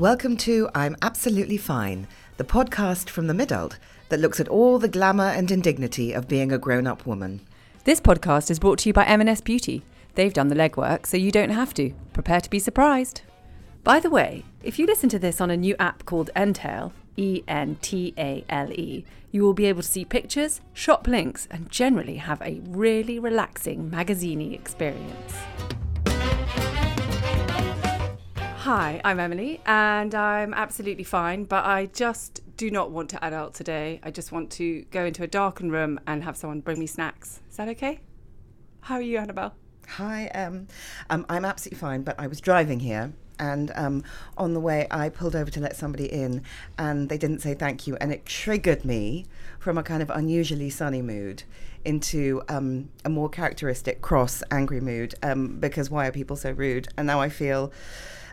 Welcome to I'm Absolutely Fine, the podcast from the Midult that looks at all the glamour and indignity of being a grown up woman. This podcast is brought to you by M&S Beauty. They've done the legwork, so you don't have to. Prepare to be surprised. By the way, if you listen to this on a new app called Entale, E N T A L E, you will be able to see pictures, shop links, and generally have a really relaxing magaziney experience. Hi, I'm Emily, and I'm absolutely fine, but I just do not want to adult today. I just want to go into a darkened room and have someone bring me snacks. Is that okay? How are you, Annabelle? Hi, um, um, I'm absolutely fine, but I was driving here. And um, on the way, I pulled over to let somebody in, and they didn't say thank you. And it triggered me from a kind of unusually sunny mood into um, a more characteristic cross, angry mood. Um, because why are people so rude? And now I feel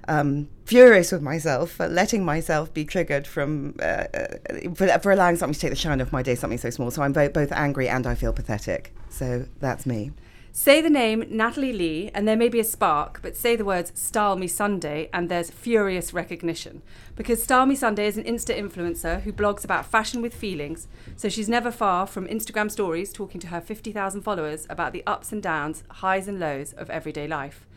um, furious with myself for letting myself be triggered from uh, uh, for, for, allowing something to take the shine off my day, something so small. So I'm both, both angry and I feel pathetic. So that's me. Say the name Natalie Lee, and there may be a spark, but say the words Style Me Sunday, and there's furious recognition. Because Style Me Sunday is an Insta influencer who blogs about fashion with feelings, so she's never far from Instagram stories talking to her 50,000 followers about the ups and downs, highs and lows of everyday life.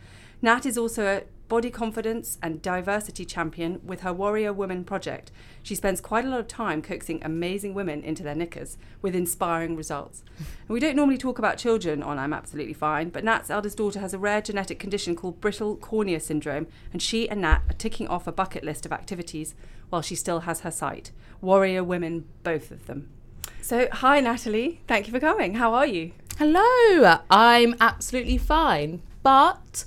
Nat is also a body confidence and diversity champion with her Warrior Women project. She spends quite a lot of time coaxing amazing women into their knickers with inspiring results. And we don't normally talk about children on I'm Absolutely Fine, but Nat's eldest daughter has a rare genetic condition called brittle cornea syndrome, and she and Nat are ticking off a bucket list of activities while she still has her sight. Warrior Women, both of them. So, hi Natalie, thank you for coming. How are you? Hello, I'm absolutely fine, but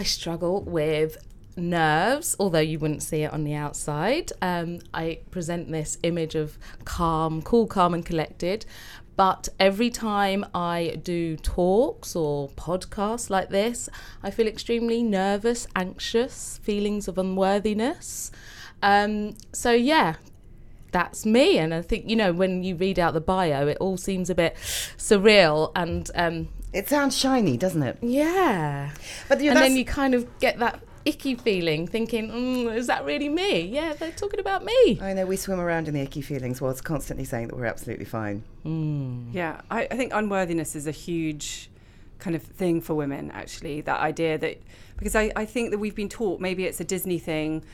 I struggle with nerves, although you wouldn't see it on the outside. Um, I present this image of calm, cool, calm, and collected. But every time I do talks or podcasts like this, I feel extremely nervous, anxious, feelings of unworthiness. Um, so, yeah, that's me. And I think, you know, when you read out the bio, it all seems a bit surreal and um, it sounds shiny, doesn't it? Yeah. But and then you kind of get that icky feeling, thinking, mm, is that really me? Yeah, they're talking about me. I know we swim around in the icky feelings whilst constantly saying that we're absolutely fine. Mm. Yeah, I, I think unworthiness is a huge kind of thing for women, actually. That idea that, because I, I think that we've been taught, maybe it's a Disney thing,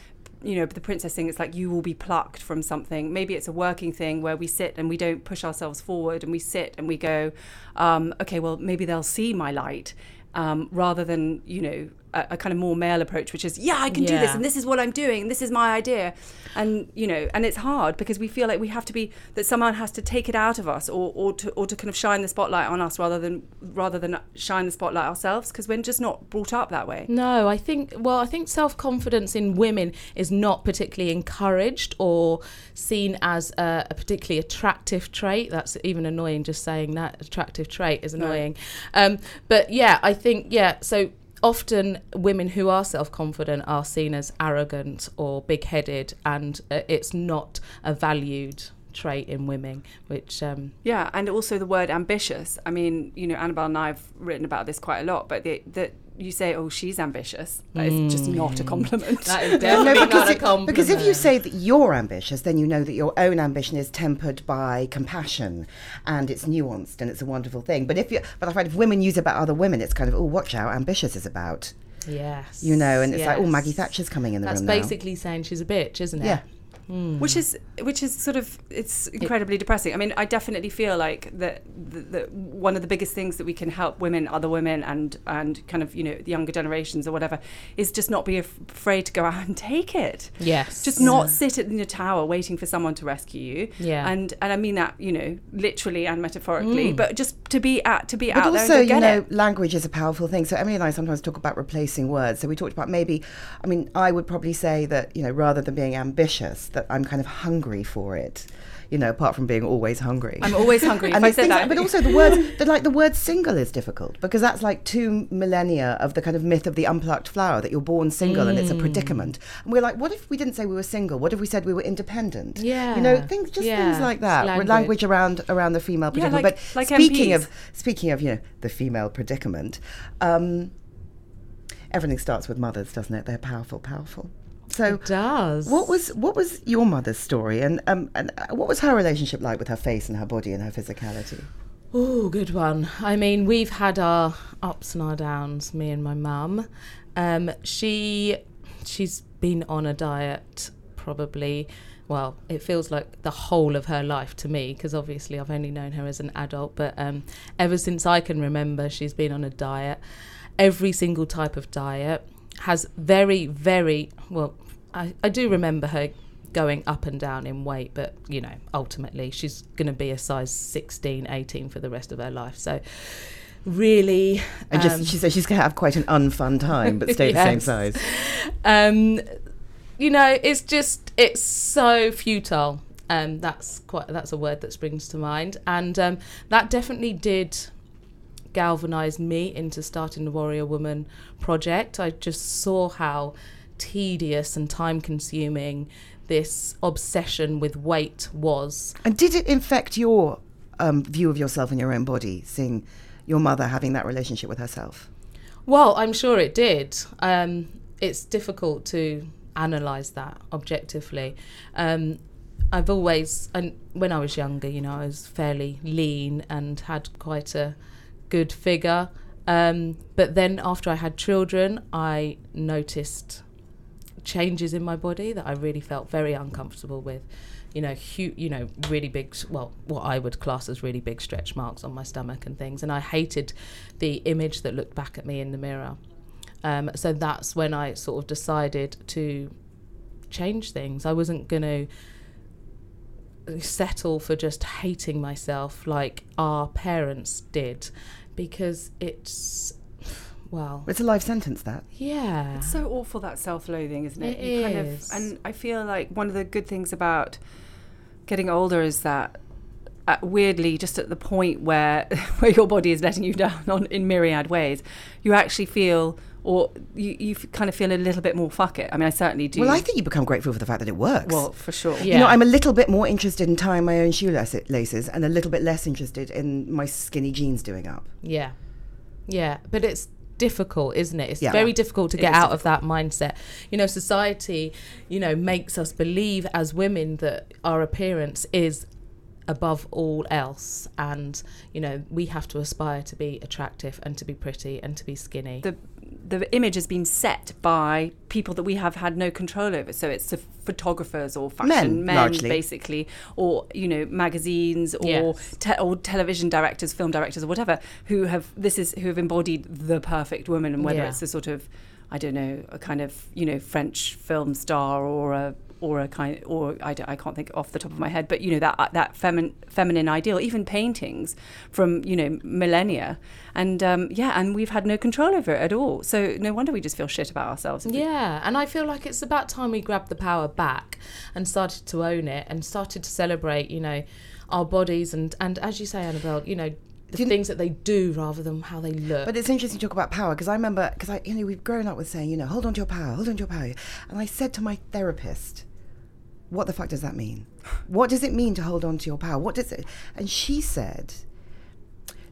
you know, the princess thing, it's like you will be plucked from something. Maybe it's a working thing where we sit and we don't push ourselves forward and we sit and we go, um, okay, well, maybe they'll see my light um, rather than, you know, a, a, kind of more male approach, which is, yeah, I can yeah. do this, and this is what I'm doing, this is my idea, and you know, and it's hard because we feel like we have to be that someone has to take it out of us, or or to or to kind of shine the spotlight on us rather than rather than shine the spotlight ourselves, because we're just not brought up that way. No, I think well, I think self confidence in women is not particularly encouraged or seen as a, a, particularly attractive trait. That's even annoying. Just saying that attractive trait is annoying. No. Um, but yeah, I think yeah. So often women who are self-confident are seen as arrogant or big-headed and uh, it's not a valued trait in women which um, yeah and also the word ambitious. I mean you know annabelle and i've written about this quite a lot but the, the you say, "Oh, she's ambitious," that is just hmm. not a compliment. that is definitely no, not a compliment. Because if you say that you're ambitious, then you know that your own ambition is tempered by compassion, and it's nuanced and it's a wonderful thing. But if you, but I find if women use it about other women, it's kind of, "Oh, watch out, ambitious is about." Yes. You know, and it's yes. like, "Oh, Maggie Thatcher's coming in the That's room." That's basically now. saying she's a bitch, isn't it? Yeah. Mm. Which is which is sort of it's incredibly depressing. I mean, I definitely feel like that, that one of the biggest things that we can help women, other women, and and kind of you know the younger generations or whatever is just not be af- afraid to go out and take it. Yes, just not yeah. sit in your tower waiting for someone to rescue you. Yeah, and and I mean that you know literally and metaphorically, mm. but just to be at to be but out also, there. also, you know, it. language is a powerful thing. So Emily and I sometimes talk about replacing words. So we talked about maybe, I mean, I would probably say that you know rather than being ambitious, that I'm kind of hungry for it you know, apart from being always hungry. I'm always hungry. and I said that. but also the word, the, like the word single is difficult because that's like two millennia of the kind of myth of the unplucked flower that you're born single mm. and it's a mm. predicament. And we're like, what if we didn't say we were single? What if we said we were independent? Yeah, you know, things just yeah. things like that. Language. language, around around the female predicament. Yeah, like, but like speaking MPs. of speaking of you know the female predicament. Um, everything starts with mothers, doesn't it? They're powerful, powerful. So It does. What was what was your mother's story, and um, and uh, what was her relationship like with her face and her body and her physicality? Oh, good one. I mean, we've had our ups and our downs, me and my mum. Um, she she's been on a diet probably well, it feels like the whole of her life to me because obviously I've only known her as an adult, but um, ever since I can remember, she's been on a diet. Every single type of diet has very, very well. I, I do remember her going up and down in weight, but you know, ultimately she's going to be a size 16, 18 for the rest of her life. So, really. And just um, she said she's going to have quite an unfun time, but stay the same size. um, you know, it's just it's so futile. Um, that's quite that's a word that springs to mind, and um, that definitely did galvanize me into starting the Warrior Woman project. I just saw how tedious and time consuming this obsession with weight was. And did it infect your um, view of yourself and your own body, seeing your mother having that relationship with herself? Well, I'm sure it did. Um, it's difficult to analyze that objectively. Um, I've always, and when I was younger, you know, I was fairly lean and had quite a good figure. Um, but then after I had children, I noticed changes in my body that I really felt very uncomfortable with. You know, hu- you know, really big, well, what I would class as really big stretch marks on my stomach and things. And I hated the image that looked back at me in the mirror. Um, so that's when I sort of decided to change things. I wasn't going to settle for just hating myself like our parents did because it's, well, It's a life sentence, that. yeah. It's so awful that self-loathing, isn't it? It You kind of, and I feel like one of the good things about getting older is that uh, weirdly, just at the point where where your body is letting you down on in myriad ways, you actually feel, or you you kind of feel a little bit more fuck it. I mean, I certainly do. Well, I think you become grateful for the fact that it works. well, for sure. Yeah. You know, I'm a little bit more interested in tying my own shoe laces and a little bit less interested in my skinny jeans doing up. Yeah. Yeah. But it's difficult, isn't it? It's Yeah. very difficult to It get out of that mindset. You know, society, you know, makes us believe as women that our appearance is above all else. And, you know, we have to aspire to be attractive and to be pretty and to be skinny. the the image has been set by people that we have had no control over. So it's the photographers or fashion Men, men, basically, or you know magazines or Yes. te- or television directors, film directors, or whatever who have this is who have embodied the perfect woman, and whether Yeah. it's a sort of I don't know a kind of you know French film star or a or a kind or I, I can't think off the top of my head, but you know that that femin, feminine ideal, even paintings from you know millennia, and um, yeah, and we've had no control over it at all. So no wonder we just feel shit about ourselves. if we- Yeah, and I feel like it's about time we grabbed the power back and started to own it and started to celebrate, you know, our bodies and and as you say, Annabelle, you know, the things that they do rather than how they look. But it's interesting to talk about power because I remember, because I, you know, we've grown up with saying, you know, hold on to your power, hold on to your power. And I said to my therapist, what the fuck does that mean? What does it mean to hold on to your power? What does it? And she said,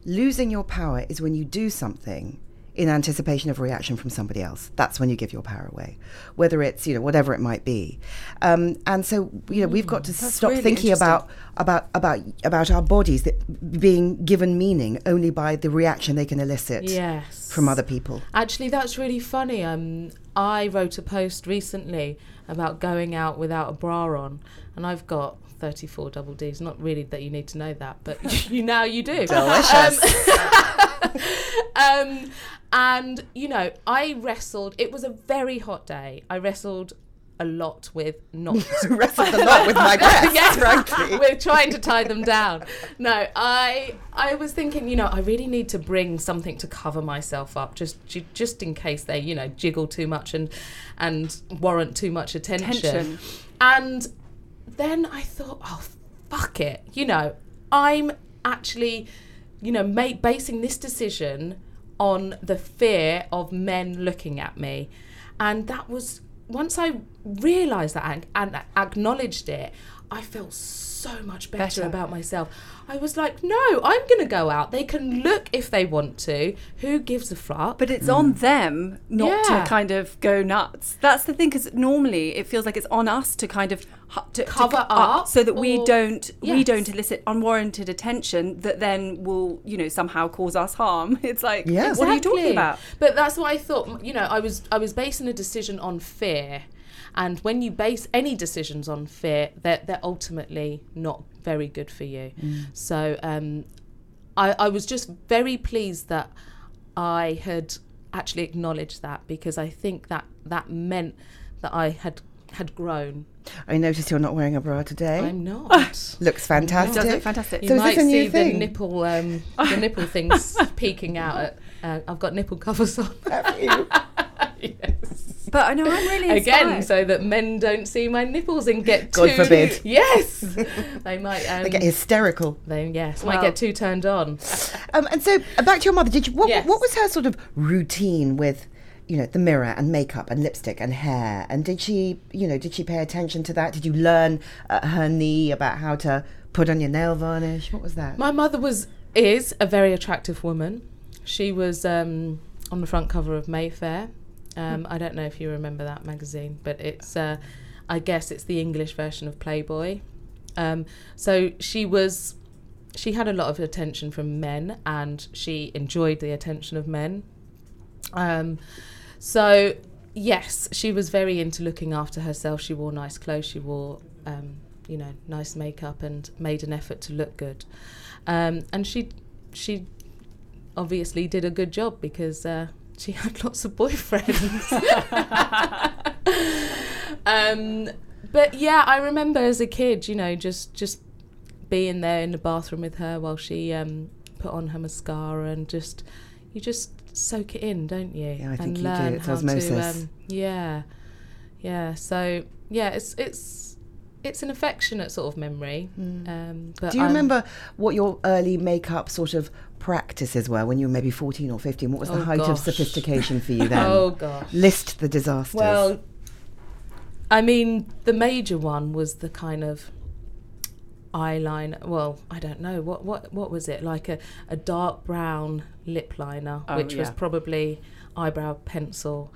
losing your power is when you do something in anticipation of a reaction from somebody else. That's when you give your power away, whether it's you know whatever it might be. Um, and so you know we've got to that's stop really thinking about about about about our bodies that being given meaning only by the reaction they can elicit yes. from other people. Actually, that's really funny. Um, I wrote a post recently about going out without a bra on, and I've got 34 double Ds. Not really that you need to know that, but you now you do. Delicious. um, and you know, I wrestled. It was a very hot day. I wrestled a lot with not wrestled a lot with my breasts, yes, frankly. we're trying to tie them down. No, I I was thinking, you know, I really need to bring something to cover myself up, just just in case they, you know, jiggle too much and and warrant too much attention. Attention. And then I thought, oh fuck it, you know, I'm actually, you know, make, basing this decision on the fear of men looking at me, and that was once I realised that and, and acknowledged it, I felt so much better, Better. about myself. I was like, no, I'm going to go out. They can look if they want to. Who gives a fuck? But it's on them not Mm. Yeah. to kind of go nuts. That's the thing, because normally it feels like it's on us to kind of to, to Cover co- up so that we don't we don't elicit unwarranted attention that then will you know somehow cause us harm. It's like, Yeah. what are you talking about? But that's what I thought. You know, I was I was basing a decision on fear, and when you base any decisions on fear, they're they're ultimately not very good for you. So um, I I was just very pleased that I had actually acknowledged that because I think that that meant that I had had grown. I noticed you're not wearing a bra today. I'm not. Looks fantastic. Does look fantastic. You So is might this a new see thing? the nipple, um, the nipple things peeking out. At, uh, I've got nipple covers on. Have you? yes. But I know I'm really Again, inspired. so that men don't see my nipples and get God too. forbid. Yes, they might. Um, They get hysterical. they yes Well- might get too turned on. Um, and so uh, back to your mother. Did you what, Yes. what was her sort of routine with, you know, the mirror and makeup and lipstick and hair? And did she, you know, did she pay attention to that? Did you learn at her knee about how to put on your nail varnish? What was that? My mother was is a very attractive woman. She was um, on the front cover of Mayfair. Um, I don't know if you remember that magazine, but it's uh, I guess it's the English version of Playboy. Um, so she was she had a lot of attention from men, and she enjoyed the attention of men. Um, so yes, she was very into looking after herself. She wore nice clothes. She wore um, you know nice makeup and made an effort to look good. Um, and she she obviously did a good job because uh, she had lots of boyfriends. um, but yeah, I remember as a kid, you know, just just being there in the bathroom with her while she um, put on her mascara and just you just soak it in, don't you? Yeah, I think and you do. learn It's how osmosis. to. Um, yeah, yeah. So yeah, it's it's it's an affectionate sort of memory. Um, but. Do you I'm- remember what your early makeup sort of practices were when you were maybe 14 or 15? What was the Oh, height of sophistication for you then? Oh gosh. List the disasters. Well, I mean, the major one was the kind of eyeliner. Well, I don't know what what what was it like a, a dark brown lip liner, Oh, which was probably eyebrow pencil.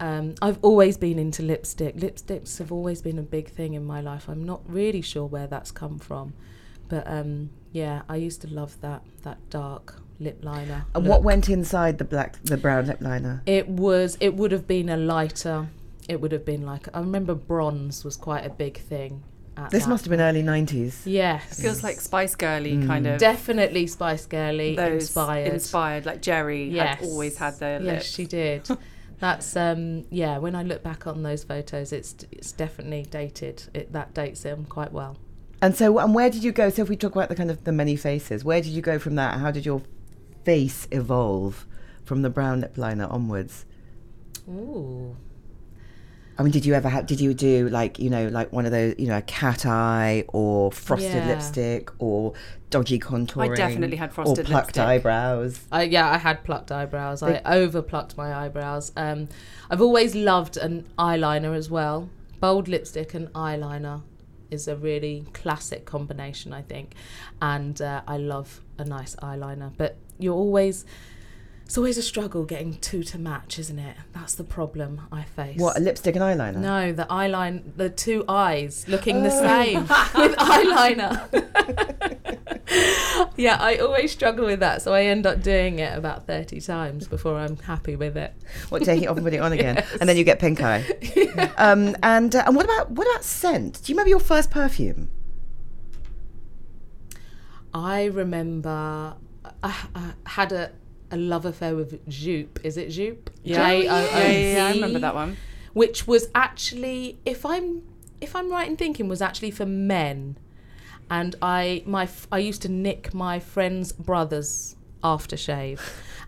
Um, I've always been into lipstick. Lipsticks have always been a big thing in my life. I'm not really sure where that's come from, but um, yeah, I used to love that that dark lip liner. and what went inside the black, the brown lip liner? It was. It would have been a lighter. It would have been like I remember bronze was quite a big thing. At This that must have been early 90s. Yes, feels like Spice Girly Mm. kind of definitely Spice Girly those inspired. inspired. Like Geri Yes, had always had the Yes, lips. she did. That's um yeah. When I look back on those photos, it's it's definitely dated. It that dates them quite well. And so, and where did you go? So, if we talk about the kind of the many faces, where did you go from that? How did your face evolve from the brown lip liner onwards? Ooh. I mean, did you ever have? Did you do like you know, like one of those, you know, a cat eye or frosted Yeah. lipstick or dodgy contouring? I definitely had frosted or plucked lipstick. eyebrows. I, yeah, I had plucked eyebrows. They- I over plucked my eyebrows. Um, I've always loved an eyeliner as well. Bold lipstick and eyeliner is a really classic combination, I think. And uh, I love a nice eyeliner. But you're always, it's always a struggle getting two to match, isn't it? That's the problem I face. What a lipstick and eyeliner. No, the eyeliner, the two eyes looking the Oh. same with eyeliner. yeah, I always struggle with that, so I end up doing it about 30 times before I'm happy with it. What taking it off and putting it on again, Yes. and then you get pink eye. Um, and uh, and what about what about scent? Do you remember your first perfume? I remember I, I had a, a love affair with Joop. Is it Joop? Yeah. J O O yeah, yeah, yeah, I P, remember that one. Which was actually, if I'm if I'm right in thinking, was actually for men. And I my I used to nick my friend's brother's aftershave,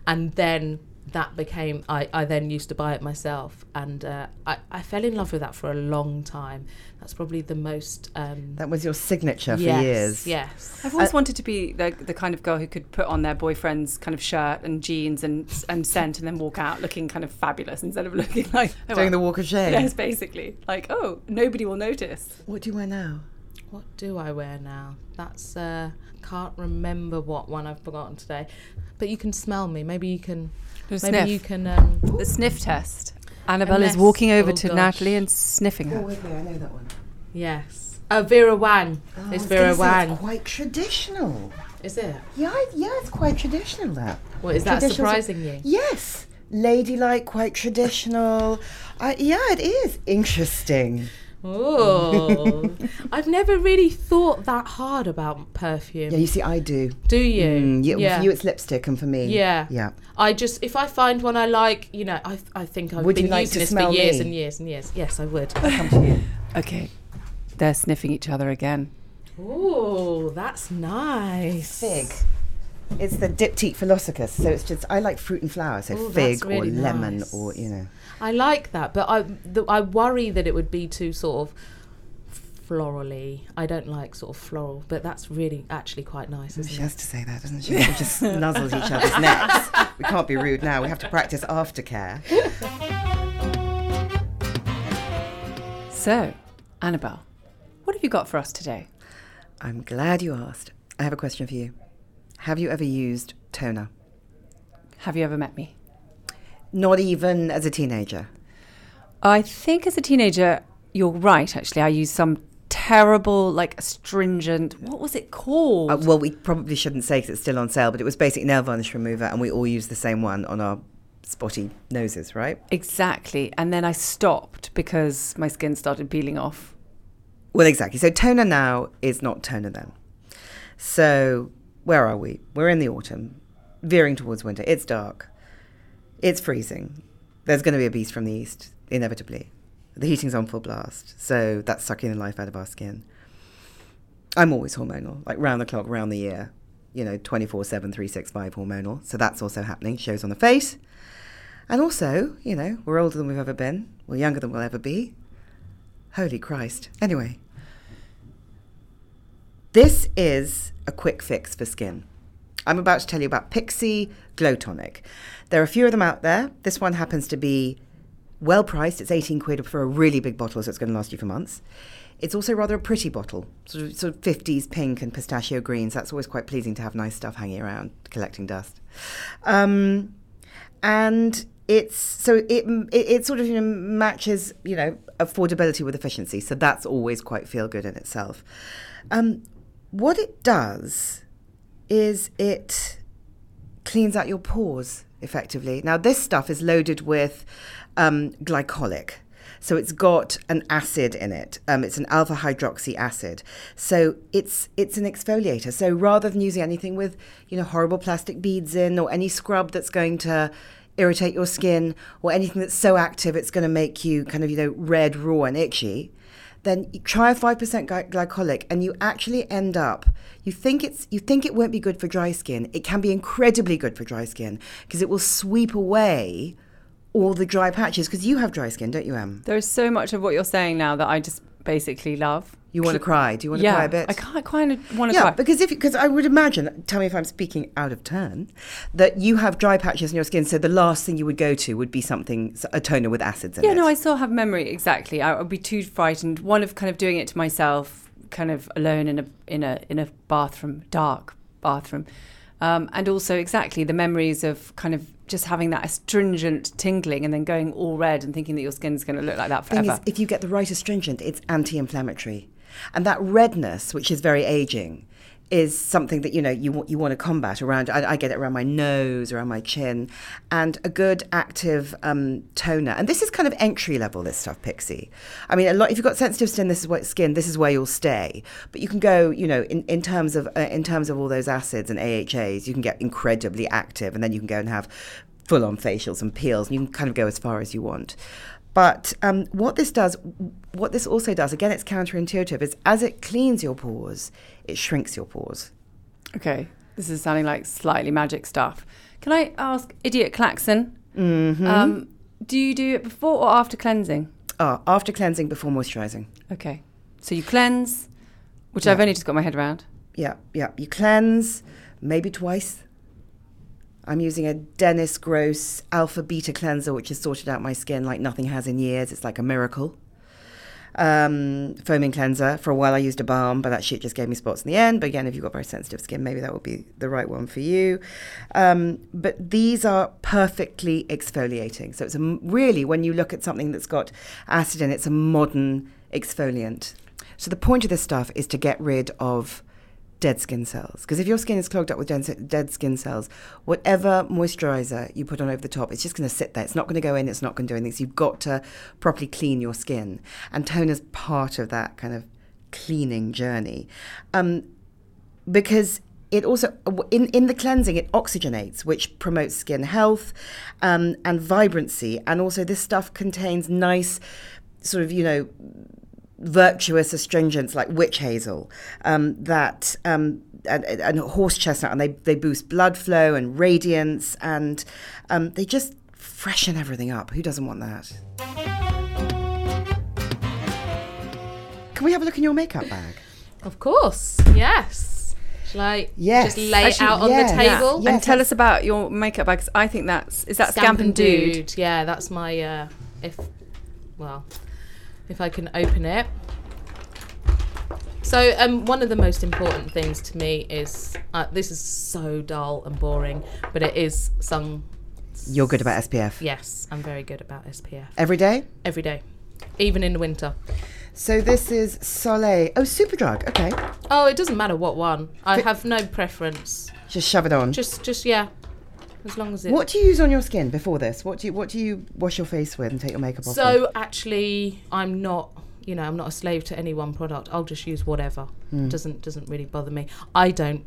and then that became I, I then used to buy it myself and uh, I, I fell in love with that for a long time that's probably the most um That was your signature for yes, years. yes I've always wanted to be the, the kind of girl who could put on their boyfriend's kind of shirt and jeans and and scent and then walk out looking kind of fabulous instead of looking like oh, Doing the well, walk of shame. yes, basically like oh nobody will notice. What do you wear now? What do I wear now? That's uh can't remember what one I've forgotten today. But you can smell me. Maybe you can Do a maybe sniff. you can um The sniff test. Annabelle is Unless- walking over oh to gosh. Natalie and sniffing Oh, her. wait, wait, I know that one. Yes. Oh Vera Wang. Oh, I it's was Vera gonna say Wang. It's quite traditional. Is it? Yeah, I- yeah, it's quite traditional. That. Well, is that Traditional- surprising you? Yes, ladylike, quite traditional. Uh, yeah, it is interesting. Oh, I've never really thought that hard about perfume. Yeah, you see, I do. Do you? Mm, yeah, yeah. For you, it's lipstick, and for me, Yeah. yeah. I just if I find one I like, you know, I I think I've Would been you like using to this smell for years me? and years and years. Yes, I would. Come to you. Okay. They're sniffing each other again. Oh, that's nice. Fig. It's the diptyque Philosykos, so it's just I like fruit and flower, so Ooh, fig really or lemon nice. or you know. I like that, but I the, I worry that it would be too sort of florally. I don't like sort of floral, but that's really actually quite nice, She isn't it? has to say that, doesn't she? We just nuzzles each other's necks. We can't be rude now. We have to practice aftercare. So, Annabelle, what have you got for us today? I'm glad you asked. I have a question for you. Have you ever used toner? Have you ever met me? Not even as a teenager. I think as a teenager, you're right, actually. I used some terrible, like astringent, what was it called? Uh, well, we probably shouldn't say because it's still on sale, but it was basic nail varnish remover, and we all used the same one on our spotty noses, right? exactly. And then I stopped because my skin started peeling off. Well, exactly. So toner now is not toner then. So where are we? We're in the autumn, veering towards winter. It's dark. It's freezing. There's going to be a beast from the east, inevitably. The heating's on full blast, so that's sucking the life out of our skin. I'm always hormonal, like round the clock, round the year. You know, 24 7, 365 hormonal. So that's also happening. Shows on the face. And also, you know, we're older than we've ever been. We're younger than we'll ever be. Holy Christ. Anyway, this is a quick fix for skin. I'm about to tell you about Pixi Glow Tonic. There are a few of them out there. This one happens to be well priced. It's 18 quid for a really big bottle, so it's going to last you for months. It's also rather a pretty bottle, sort of, sort of 50s pink and pistachio greens. That's always quite pleasing to have nice stuff hanging around, collecting dust. Um, and it's so it, it it sort of you know matches you know affordability with efficiency. So that's always quite feel good in itself. Um, what it does is it cleans out your pores effectively. Now, this stuff is loaded with um, glycolic. So it's got an acid in it. Um, it's an alpha hydroxy acid. So it's it's an exfoliator. So rather than using anything with you know horrible plastic beads in or any scrub that's going to irritate your skin or anything that's so active it's going to make you kind of you know red, raw, and itchy, then you try a five percent gly- glycolic, and you actually end up. You think it's you think it won't be good for dry skin. It can be incredibly good for dry skin because it will sweep away all the dry patches. Because you have dry skin, don't you, Em? There is so much of what you're saying now that I just basically love. You want to cry? Do you want to yeah, cry a bit? I can't kind of want to yeah, cry. because if because I would imagine, tell me if I'm speaking out of turn, that you have dry patches in your skin. So the last thing you would go to would be something a toner with acids in Yeah, it. no, I still have memory exactly. I would be too frightened. One of kind of doing it to myself, kind of alone in a in a in a bathroom, dark bathroom, um, and also exactly the memories of kind of just having that astringent tingling and then going all red and thinking that your skin's going to look like that thing forever. is, if you get the right astringent, it's anti-inflammatory, and that redness, which is very aging, is something that you know you you want to combat around. I, I get it around my nose, around my chin, and a good active um, toner. And this is kind of entry level. This stuff, Pixi. I mean, a lot. If you've got sensitive skin, this is what skin. This is where you'll stay. But you can go, you know, in, in terms of uh, in terms of all those acids and AHAs, you can get incredibly active, and then you can go and have full on facials and peels, and you can kind of go as far as you want. But um, what this does, what this also does, again, it's counterintuitive, is as it cleans your pores, it shrinks your pores. okay, this is sounding like slightly magic stuff. Can I ask, idiot Klaxon? Mm-hmm. Um, do you do it before or after cleansing? Ah, after cleansing, before moisturizing. Okay, so you cleanse, which I've only just got my head around. Yeah, yeah. You cleanse maybe twice. I'm using a Dennis Gross Alpha Beta cleanser, which has sorted out my skin like nothing has in years. It's like a miracle. um, foaming cleanser. For a while, I used a balm, but that shit just gave me spots in the end. But again, if you've got very sensitive skin, maybe that would be the right one for you. Um, but these are perfectly exfoliating. So it's a, really, when you look at something that's got acid in it, it's a modern exfoliant. So the point of this stuff is to get rid of dead skin cells. Because if your skin is clogged up with dead, skin cells, whatever moisturizer you put on over the top, it's just going to sit there. It's not going to go in, it's not going to do anything. So you've got to properly clean your skin. And tone is part of that kind of cleaning journey. Um, because it also in, in the cleansing it oxygenates which promotes skin health um, and vibrancy and also this stuff contains nice sort of you know virtuous astringents like witch hazel um, that um, and, and, horse chestnut, and they, they boost blood flow and radiance, and um, they just freshen everything up. Who doesn't want that? Can we have a look in your makeup bag? Of course, yes. like I Yes. just lay Actually, it out on yeah, the table? yeah. and tell us about your makeup bag. 'cause I think that's is that Scamp, and Dude. Yeah, that's my uh if well, if I can open it. So um one of the most important things to me is uh, this is so dull and boring, but it is sung. You're good about SPF. Yes, I'm very good about SPF Every day? every day. Even in the winter. So this is Solait. Oh, Superdrug. Okay. Oh, it doesn't matter what one. I Fi- have no preference. Just shove it on. Just just yeah. As long as it what do you use on your skin before this? What do you what do you wash your face with and take your makeup off? with? So actually, I'm not. You know, I'm not a slave to any one product. I'll just use whatever. Hmm. Doesn't doesn't really bother me. I don't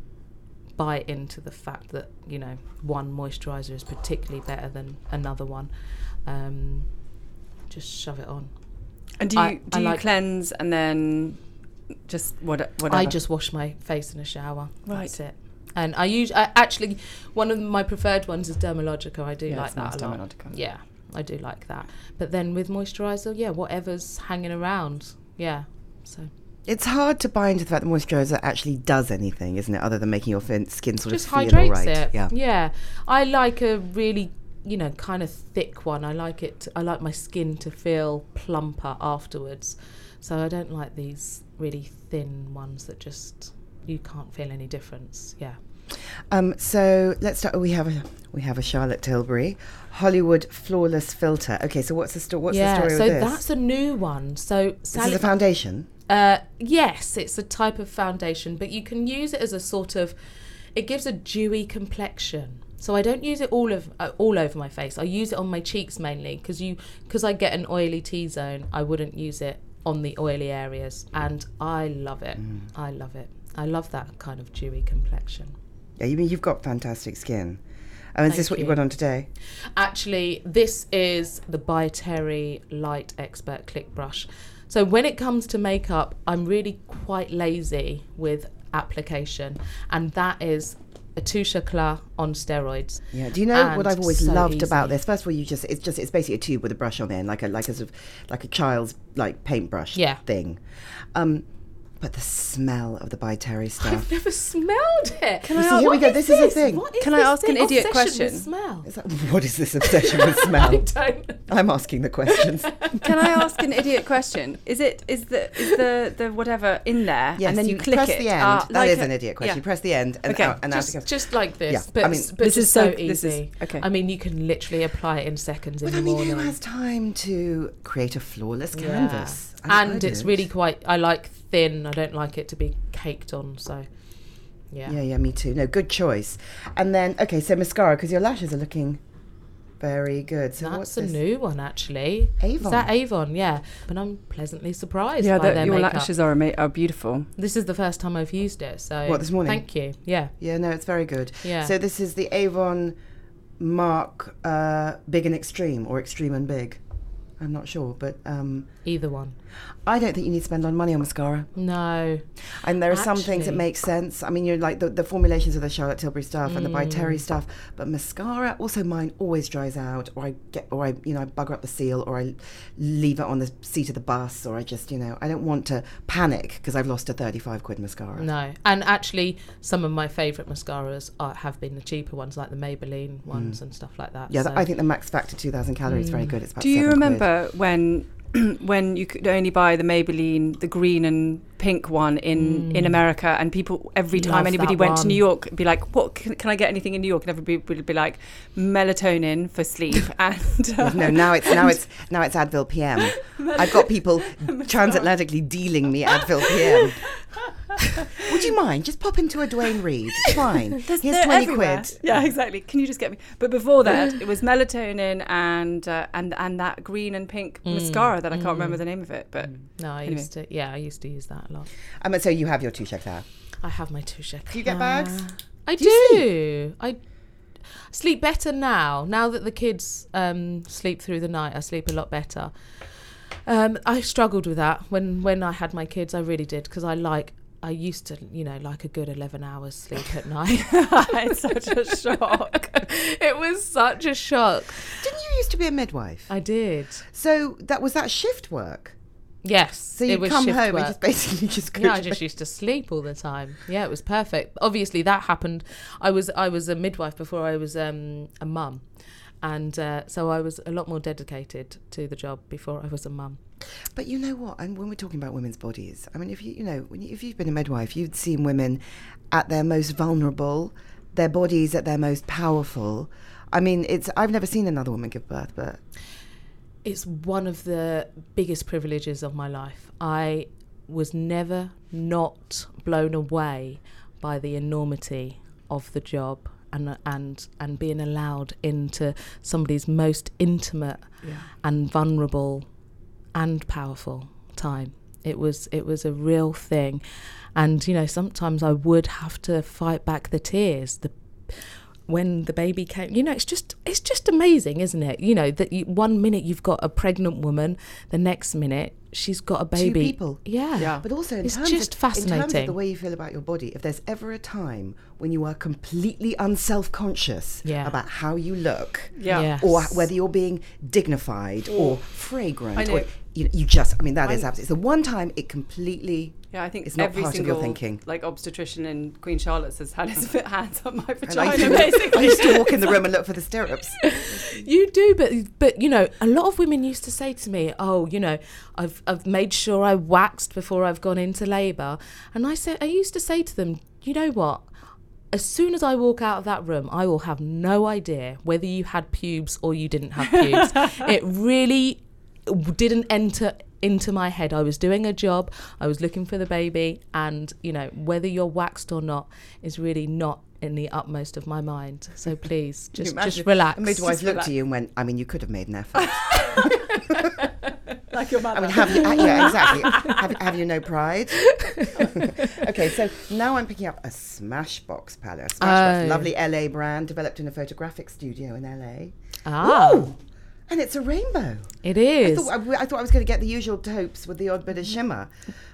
buy into the fact that you know one moisturizer is particularly better than another one. Um, just shove it on. And do you I- do I you like- cleanse and then just what whatever? I just wash my face in a shower. Right. That's it. And I use I, actually one of my preferred ones is Dermalogica. I do Yeah, like that nice, a lot. Dermalogica. Yeah, I do like that. But then with moisturizer, yeah, whatever's hanging around. Yeah. So It's hard to buy into the fact that moisturizer actually does anything, isn't it? Other than making your fin- skin sort just of feel hydrates right. it. Yeah. Yeah. I like a really, you know, kind of thick one. I like it. I like my skin to feel plumper afterwards. So I don't like these really thin ones that just you can't feel any difference. Yeah. Um, so let's start. We have a we have a Charlotte Tilbury Hollywood Flawless Filter. Okay, so what's the story? What's yeah. the story so with this? that's a new one. So this Sally, is a foundation. Uh, yes, it's a type of foundation, but you can use it as a sort of. It gives a dewy complexion. So I don't use it all of uh, all over my face. I use it on my cheeks mainly because you because I get an oily T zone. I wouldn't use it on the oily areas, and I love it. Mm. I love it. I love that kind of dewy complexion. Yeah, you mean you've got fantastic skin. Oh, is this what you you. got on today? Actually, this is the By Terry Light Expert Click Brush. So when it comes to makeup, I'm really quite lazy with application, and that is a touche éclat on steroids. Yeah. Do you know what I've always so loved about this? First of all, you just it's just it's basically a tube with a brush on the end, like a like a sort of like a child's like paintbrush Yeah. thing. Um, but the smell of the by Terry stuff. I've never smelled it. Can You I see, ask- here we go. is This is a thing. What is Can I this ask an idiot Obsession with question? Smell. Is that, what is this obsession with I smell? don't. I'm asking the questions. Can I ask an idiot question? Is it is the is the the whatever in there Yes, and then you, click press it? the end. Ah, that like is a- an idiot question. yeah. You press the end and Okay, out and out Just, goes. just like this, Yeah, but, I mean, but This just is so, so- easy. is- okay. I mean, you can literally apply it in seconds in But the I mean, morning. who has time to create a flawless Yeah. canvas? I mean, and it's really quite. I like thin. I don't like it to be caked on. So, yeah. Yeah, yeah, me too. No, good choice. And then, okay, so mascara because your lashes are looking very good. So what's That's a this? new one, actually. Avon. Is Avon. that Avon? Yeah. But I'm pleasantly surprised Yeah, by the, their your makeup. lashes are ama- are beautiful. This is the first time I've used it. So What, this morning? Thank you. Yeah. Yeah, no, it's very good. Yeah. So this is the Avon Mark uh, Big and Extreme or Extreme and Big. I'm not sure, but um, Either one. I don't think you need to spend a lot of money on mascara. No. And there are some things that make sense. I mean, you're like the, the formulations of the Charlotte Tilbury stuff and the By Mm. Terry stuff, but mascara also mine always dries out, or I get, or I you know I bugger up the seal, or I leave it on the seat of the bus, or I just you know I don't want to panic because I've lost a 35 quid mascara. No. And actually, some of my favourite mascaras are, have been the cheaper ones, like the Maybelline ones and stuff like that. Yeah, so. I think the Max Factor 2000 calories is very good. It's about Do you seven quid. remember when when you could only buy the Maybelline, the green and pink one in in America, and people every time Love anybody went to. New York, be like, "What can, can I get anything in New York?" And everybody would be like, "Melatonin for sleep." and uh, no, now it's now it's now it's Advil PM. I've got people transatlantically dealing me Advil PM. Would you mind? Just pop into a Duane Reade. It's fine. Here's twenty everywhere. quid. Yeah, exactly. Can you just get me? But before that, it was melatonin and uh, and and that green and pink Mm. mascara that I can't remember the name of it. But No, I Anyway. used to. Yeah, I used to use that a lot. Um, so you have your touche éclair. I have my touche. Do you get bags? I Do do. you I sleep better now. Now that the kids um, sleep through the night, I sleep a lot better. Um, I struggled with that when when I had my kids. I really did because I like. I used to, you know, like a good eleven hours sleep at night. it's such a shock. it was such a shock. Didn't you used to be a midwife? I did. so that was that shift work. Yes. So you come home work. and just basically just go Yeah, I just bed. used to sleep all the time. Yeah, it was perfect. Obviously, that happened. I was I was a midwife before I was um, a mum, and uh, so I was a lot more dedicated to the job before I was a mum. But you know what? And when we're talking about women's bodies, I mean, if you you know, when you, if you've been a midwife, you've seen women at their most vulnerable, their bodies at their most powerful. I mean, it's I've never seen another woman give birth, but It's one of the biggest privileges of my life. I was never not blown away by the enormity of the job and and and being allowed into somebody's most intimate and vulnerable and powerful time. It was it was a real thing, and you know sometimes I would have to fight back the tears. The when the baby came, you know, it's just it's just amazing, isn't it? You know that you, one minute you've got a pregnant woman, the next minute she's got a baby. two people. Yeah. Yeah. But also, in It's terms just of, In terms of fascinating. the way you feel about your body, if there's ever a time when you are completely unself-conscious Yeah. about how you look, yeah, Yes. or whether you're being dignified or fragrant, I know. or you, you just, I mean, that is I'm- absolutely. It's the one time it completely. Yeah. I think It's not every part of single your thinking. like obstetrician in Queen Charlotte's has had his hands on my And vagina. I, used to, basically, I used to walk in the room and look for the stirrups. You do, but but you know, a lot of women used to say to me, "Oh, you know, I've I've made sure I waxed before I've gone into labour," and I said, I used to say to them, "You know what? As soon as I walk out of that room, I will have no idea whether you had pubes or you didn't have pubes. it really didn't enter into my head. I was doing a job, I was looking for the baby, and you know, whether you're waxed or not is really not." In the utmost of my mind, so please just just relax. A midwife Just looked relax. at you and went, I mean, you could have made an effort. like your mother. I mean, have you, yeah, exactly. Have, have you no pride? okay, so now I'm picking up a Smashbox palette. A Smashbox, Oh. lovely LA brand developed in a photographic studio in LA. Ah, Ooh, and it's a rainbow. It is. I thought I, I thought I was going to get the usual taupes with the odd bit of shimmer.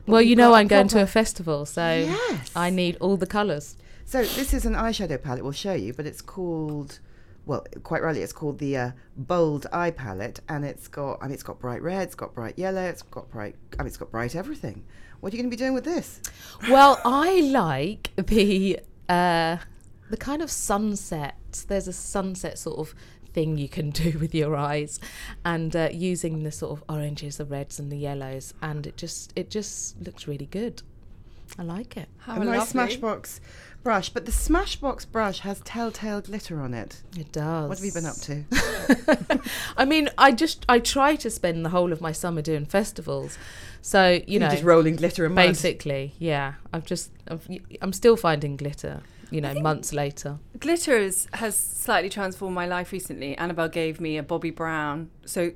Well, you know, I'm going to a festival, so Yes. I need all the colours. So this is an eyeshadow palette we'll show you, but it's called, well, quite rightly, it's called the uh, Bold Eye Palette, and it's got, I mean, it's got bright red, it's got bright yellow, it's got bright, I mean, it's got bright everything. What are you going to be doing with this? Well, I like the uh, the kind of sunset. There's a sunset sort of thing you can do with your eyes, and uh, using the sort of oranges, the reds, and the yellows, and it just it just looks really good. I like it. How a nice. Smashbox brush, but the Smashbox brush has telltale glitter on it. It does. What have you been up to? I mean, I just I try to spend the whole of my summer doing festivals, so you You're know, just rolling glitter and basically, yeah. I've just I've, I'm still finding glitter, you know, months later. Glitter is, has slightly transformed my life recently. Annabelle gave me a Bobbi Brown, so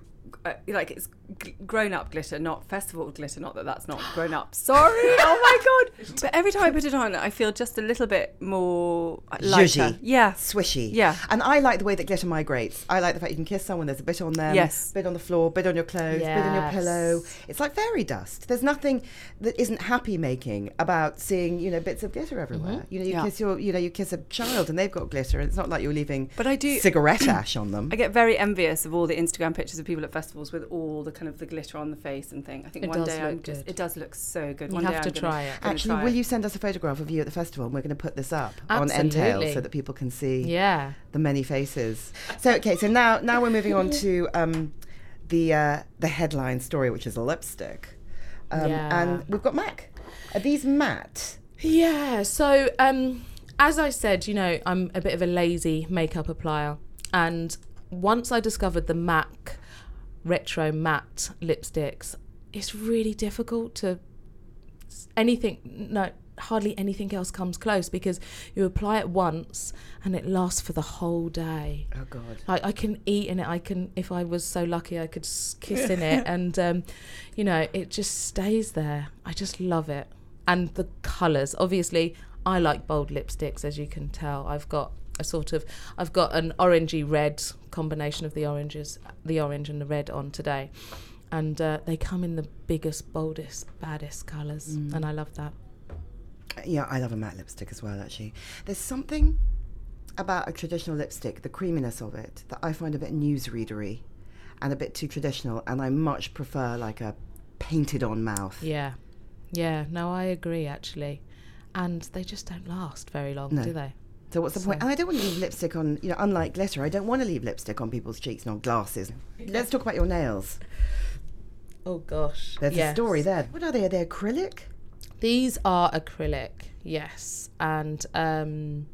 uh, like it's g- grown up glitter, not festival glitter. Not that that's not grown up. Sorry. oh my god! But every time I put it on, I feel just a little bit more lighter. Zhuzhy. Yeah. Swishy. Yeah. And I like the way that glitter migrates. I like the fact you can kiss someone, there's a bit on them, Yes. bit on the floor, bit on your clothes, bit on your pillow. It's like fairy dust. There's nothing that isn't happy making about seeing, you know, bits of glitter mm-hmm. everywhere. You know, you Yeah. kiss your you know, you kiss a child and they've got glitter and it's not like you're leaving But I do- cigarette ash on them. I get very envious of all the Instagram pictures of people at festivals with all the kind of the glitter on the face and thing. I think It one day I'm just good. it does look so good. You one have day to I'm gonna- try it. gonna Actually, try will it. you send us a photograph of you at the festival and we're going to put this up on Entale so that people can see Yeah. the many faces. So okay, so now now we're moving on to um, the uh, the headline story, which is a lipstick. Um, Yeah. And we've got MAC. Are these matte? Yeah. So, um, as I said, you know, I'm a bit of a lazy makeup applier, and once I discovered the MAC retro matte lipsticks, it's really difficult to anything. No, hardly anything else comes close because you apply it once and it lasts for the whole day. Oh God. Like I can eat in it. I can, if I was so lucky, I could kiss in it, and um, you know, it just stays there. I just love it, and the colours. Obviously, I like bold lipsticks, as you can tell. I've got a sort of, I've got an orangey red combination of the oranges, the orange and the red on today, and uh, they come in the biggest, boldest, baddest colours, and I love that. Yeah, I love a matte lipstick as well, actually. There's something about a traditional lipstick, the creaminess of it, that I find a bit newsreadery and a bit too traditional, and I much prefer like a painted on mouth. Yeah, yeah. No, I agree actually, and they just don't last very long, No. do they? So what's the point? And I don't want to leave lipstick on, you know, unlike glitter, I don't want to leave lipstick on people's cheeks and on glasses. Let's talk about your nails. Oh gosh. There's Yes. a story there. What are they? Are they acrylic? These are acrylic, yes. And um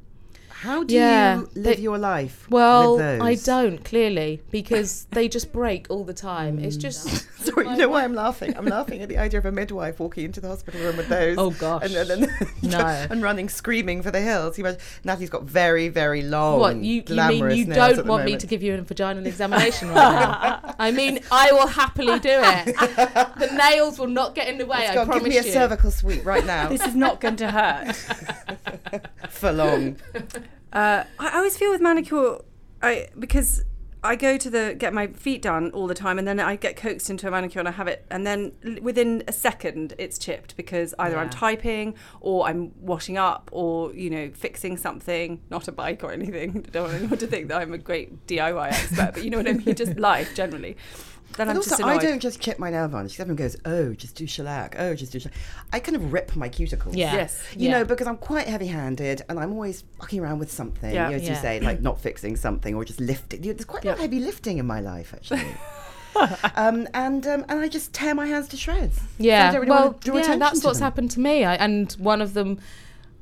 How do Yeah, you live they- your life well, with those? I don't clearly because they just break all the time. It's mm. just Sorry, you know why I'm laughing? I'm laughing at the idea of a midwife walking into the hospital room with those. Oh, gosh. And, and, and, No. and running screaming for the hills. You imagine, Natalie's got very, very long. what you, you mean you don't want me to give you a vaginal examination right now? I mean, I will happily do it. The nails will not get in the way. I Go on, promise give me a you. cervical sweep right now This is not going to hurt. for long. Uh, I always feel with manicure, I because I go to the get my feet done all the time, and then I get coaxed into a manicure and I have it, and then within a second it's chipped because either I'm typing or I'm washing up or you know fixing something, not a bike or anything. I don't want anyone to think that I'm a great DIY expert, but you know what I mean, just life generally. Then But I'm also, just I don't just chip my nail varnish. 'cause Everyone goes, oh, just do shellac. Oh, just do shellac. I kind of rip my cuticles. Yeah. Yes. You Yeah. know, because I'm quite heavy handed and I'm always fucking around with something. Yeah. You know, as you say, like not fixing something or just lifting. There's quite a lot of heavy lifting in my life, actually. um, and um, and I just tear my hands to shreds. Yeah, I don't really well, wanna draw yeah, attention that's to what's them. happened to me. I, and one of them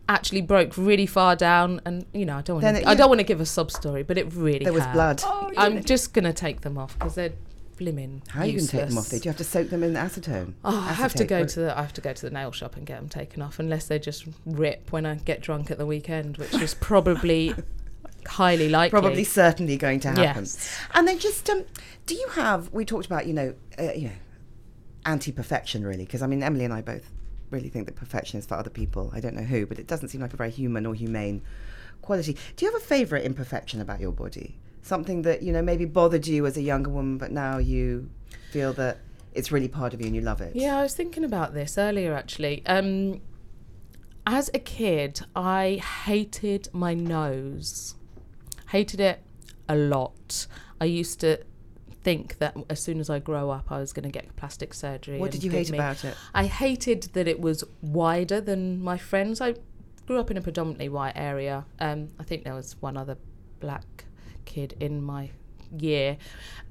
actually broke really far down, and you know, I don't Then want it- to. I don't want to give a sub story but it really There was hurt. blood. Oh, I'm just gonna take them off because they're blimmin'. How are you can take them off? Do you have to soak them in acetone? Oh, I have to go to the I have to go to the nail shop and get them taken off, unless they just rip when I get drunk at the weekend, which is probably highly likely. Probably certainly going to happen. Yes. And then just um, do you have? We talked about you know uh, you know anti-perfection really because I mean Emily and I both really think that perfection is for other people. I don't know who, but it doesn't seem like a very human or humane quality. Do you have a favourite imperfection about your body? Something that you know maybe bothered you as a younger woman, but now you feel that it's really part of you and you love it. Yeah, I was thinking about this earlier actually. Um, as a kid, I hated my nose. Hated it a lot. I used to think that as soon as I grow up, I was going to get plastic surgery. What did you hate me- about it? I hated that it was wider than my friends. I grew up in a predominantly white area. Um, I think there was one other black kid in my year,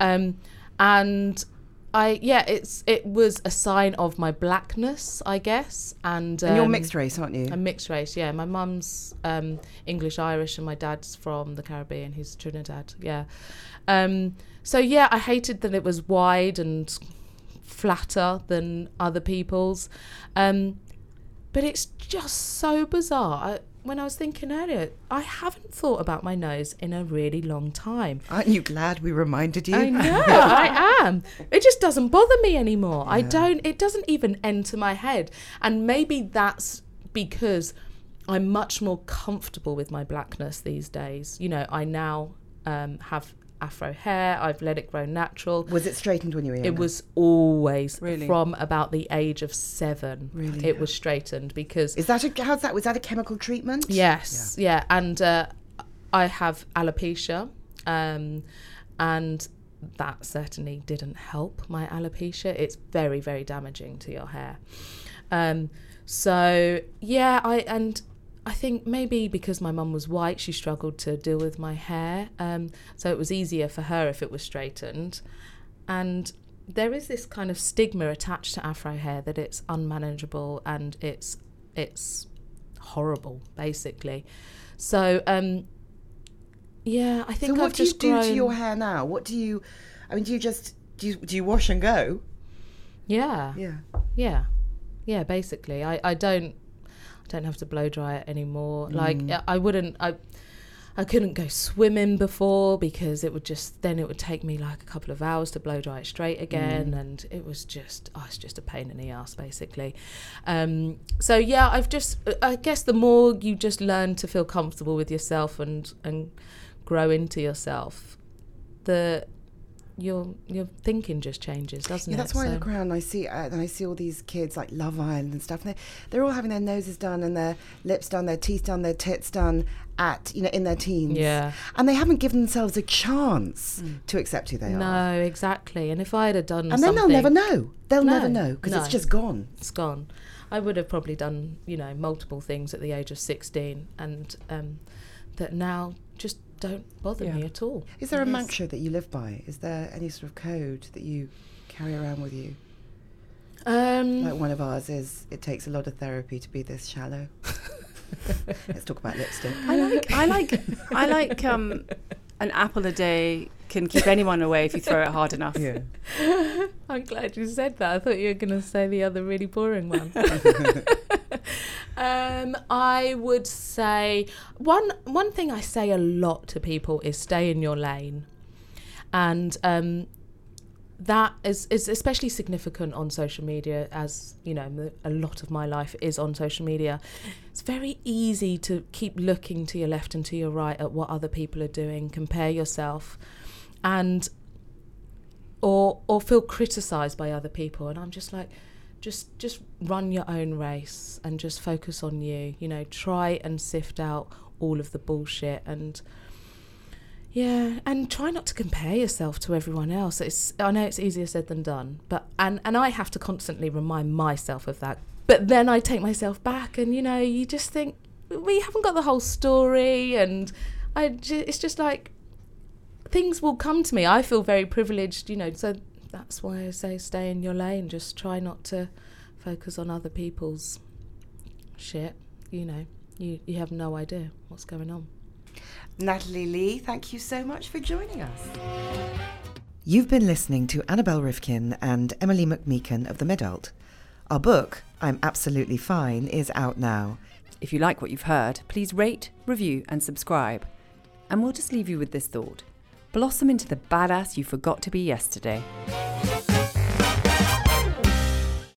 um, and I yeah, it's it was a sign of my blackness, I guess. And, And you're um, mixed race, aren't you? a mixed race, yeah. My mum's um, English Irish, and my dad's from the Caribbean. He's Trinidad, yeah. Um, so yeah, I hated that it was wide and flatter than other people's, um, but it's just so bizarre. I, when I was thinking earlier, I haven't thought about my nose in a really long time. Aren't you glad we reminded you? I know, I am. It just doesn't bother me anymore. I don't, it doesn't even enter my head. And maybe that's because I'm much more comfortable with my blackness these days. You know, I now um, have afro hair, I've let it grow natural. Was it straightened when you were younger? It was always Really? from about the age of seven. Really? It was straightened because Is that a how's that? Was that a chemical treatment? Yes, yeah, and uh, I have alopecia, um, and that certainly didn't help my alopecia. It's very, very damaging to your hair. Um, so yeah, I and I think maybe because my mum was white, she struggled to deal with my hair. Um, so it was easier for her if it was straightened, and there is this kind of stigma attached to afro hair that it's unmanageable and it's it's horrible basically so um yeah i think so what I've do you do grown, to your hair now? What do you? I mean, do you just do you, do you wash and go? yeah Yeah. yeah yeah basically i i don't i don't have to blow dry it anymore like Mm. i wouldn't i I couldn't go swimming before because it would just then it would take me like a couple of hours to blow dry it straight again, Mm. and it was just oh, it's just a pain in the ass basically. Um, so yeah, I've just I guess the more you just learn to feel comfortable with yourself and and grow into yourself, the your your thinking just changes, doesn't it? Yeah, it? that's why I So- look around and I see uh, and I see all these kids like Love Island and stuff. And they're, they're all having their noses done and their lips done, their teeth done, their tits done at you know in their teens. Yeah. and they haven't given themselves a chance to accept who they are. No, exactly. And if I had done And then they'll never know. They'll No, never know because no. it's just gone. it's gone. I would have probably done, you know, multiple things at the age of 16 and um, that now don't bother Yeah. me at all. Is there a It is. mantra that you live by? Is there any sort of code that you carry around with you? Um, Like one of ours is, it takes a lot of therapy to be this shallow. Let's talk about lipstick. I like I like I like um an apple a day can keep anyone away if you throw it hard enough. Yeah. I'm glad you said that. I thought you were going to say the other really boring one. um, I would say one one thing I say a lot to people is stay in your lane, and um, that is is especially significant on social media. As you know, a lot of my life is on social media. It's very easy to keep looking to your left and to your right at what other people are doing, compare yourself, and or or feel criticized by other people and i'm just like just just run your own race and just focus on you you know try and sift out all of the bullshit and yeah and try not to compare yourself to everyone else it's i know it's easier said than done but and and i have to constantly remind myself of that but then i take myself back and you know you just think we haven't got the whole story and i it's just like things will come to me. I feel very privileged, you know, so that's why I say stay in your lane. Just try not to focus on other people's shit. You know, you, you have no idea what's going on. Natalie Lee, thank you so much for joining us. You've been listening to Annabel Rivkin and Emily McMeekin of The Midult. Our book, I'm Absolutely Fine, is out now. If you like what you've heard, please rate, review, and subscribe. And we'll just leave you with this thought Blossom into the badass you forgot to be yesterday.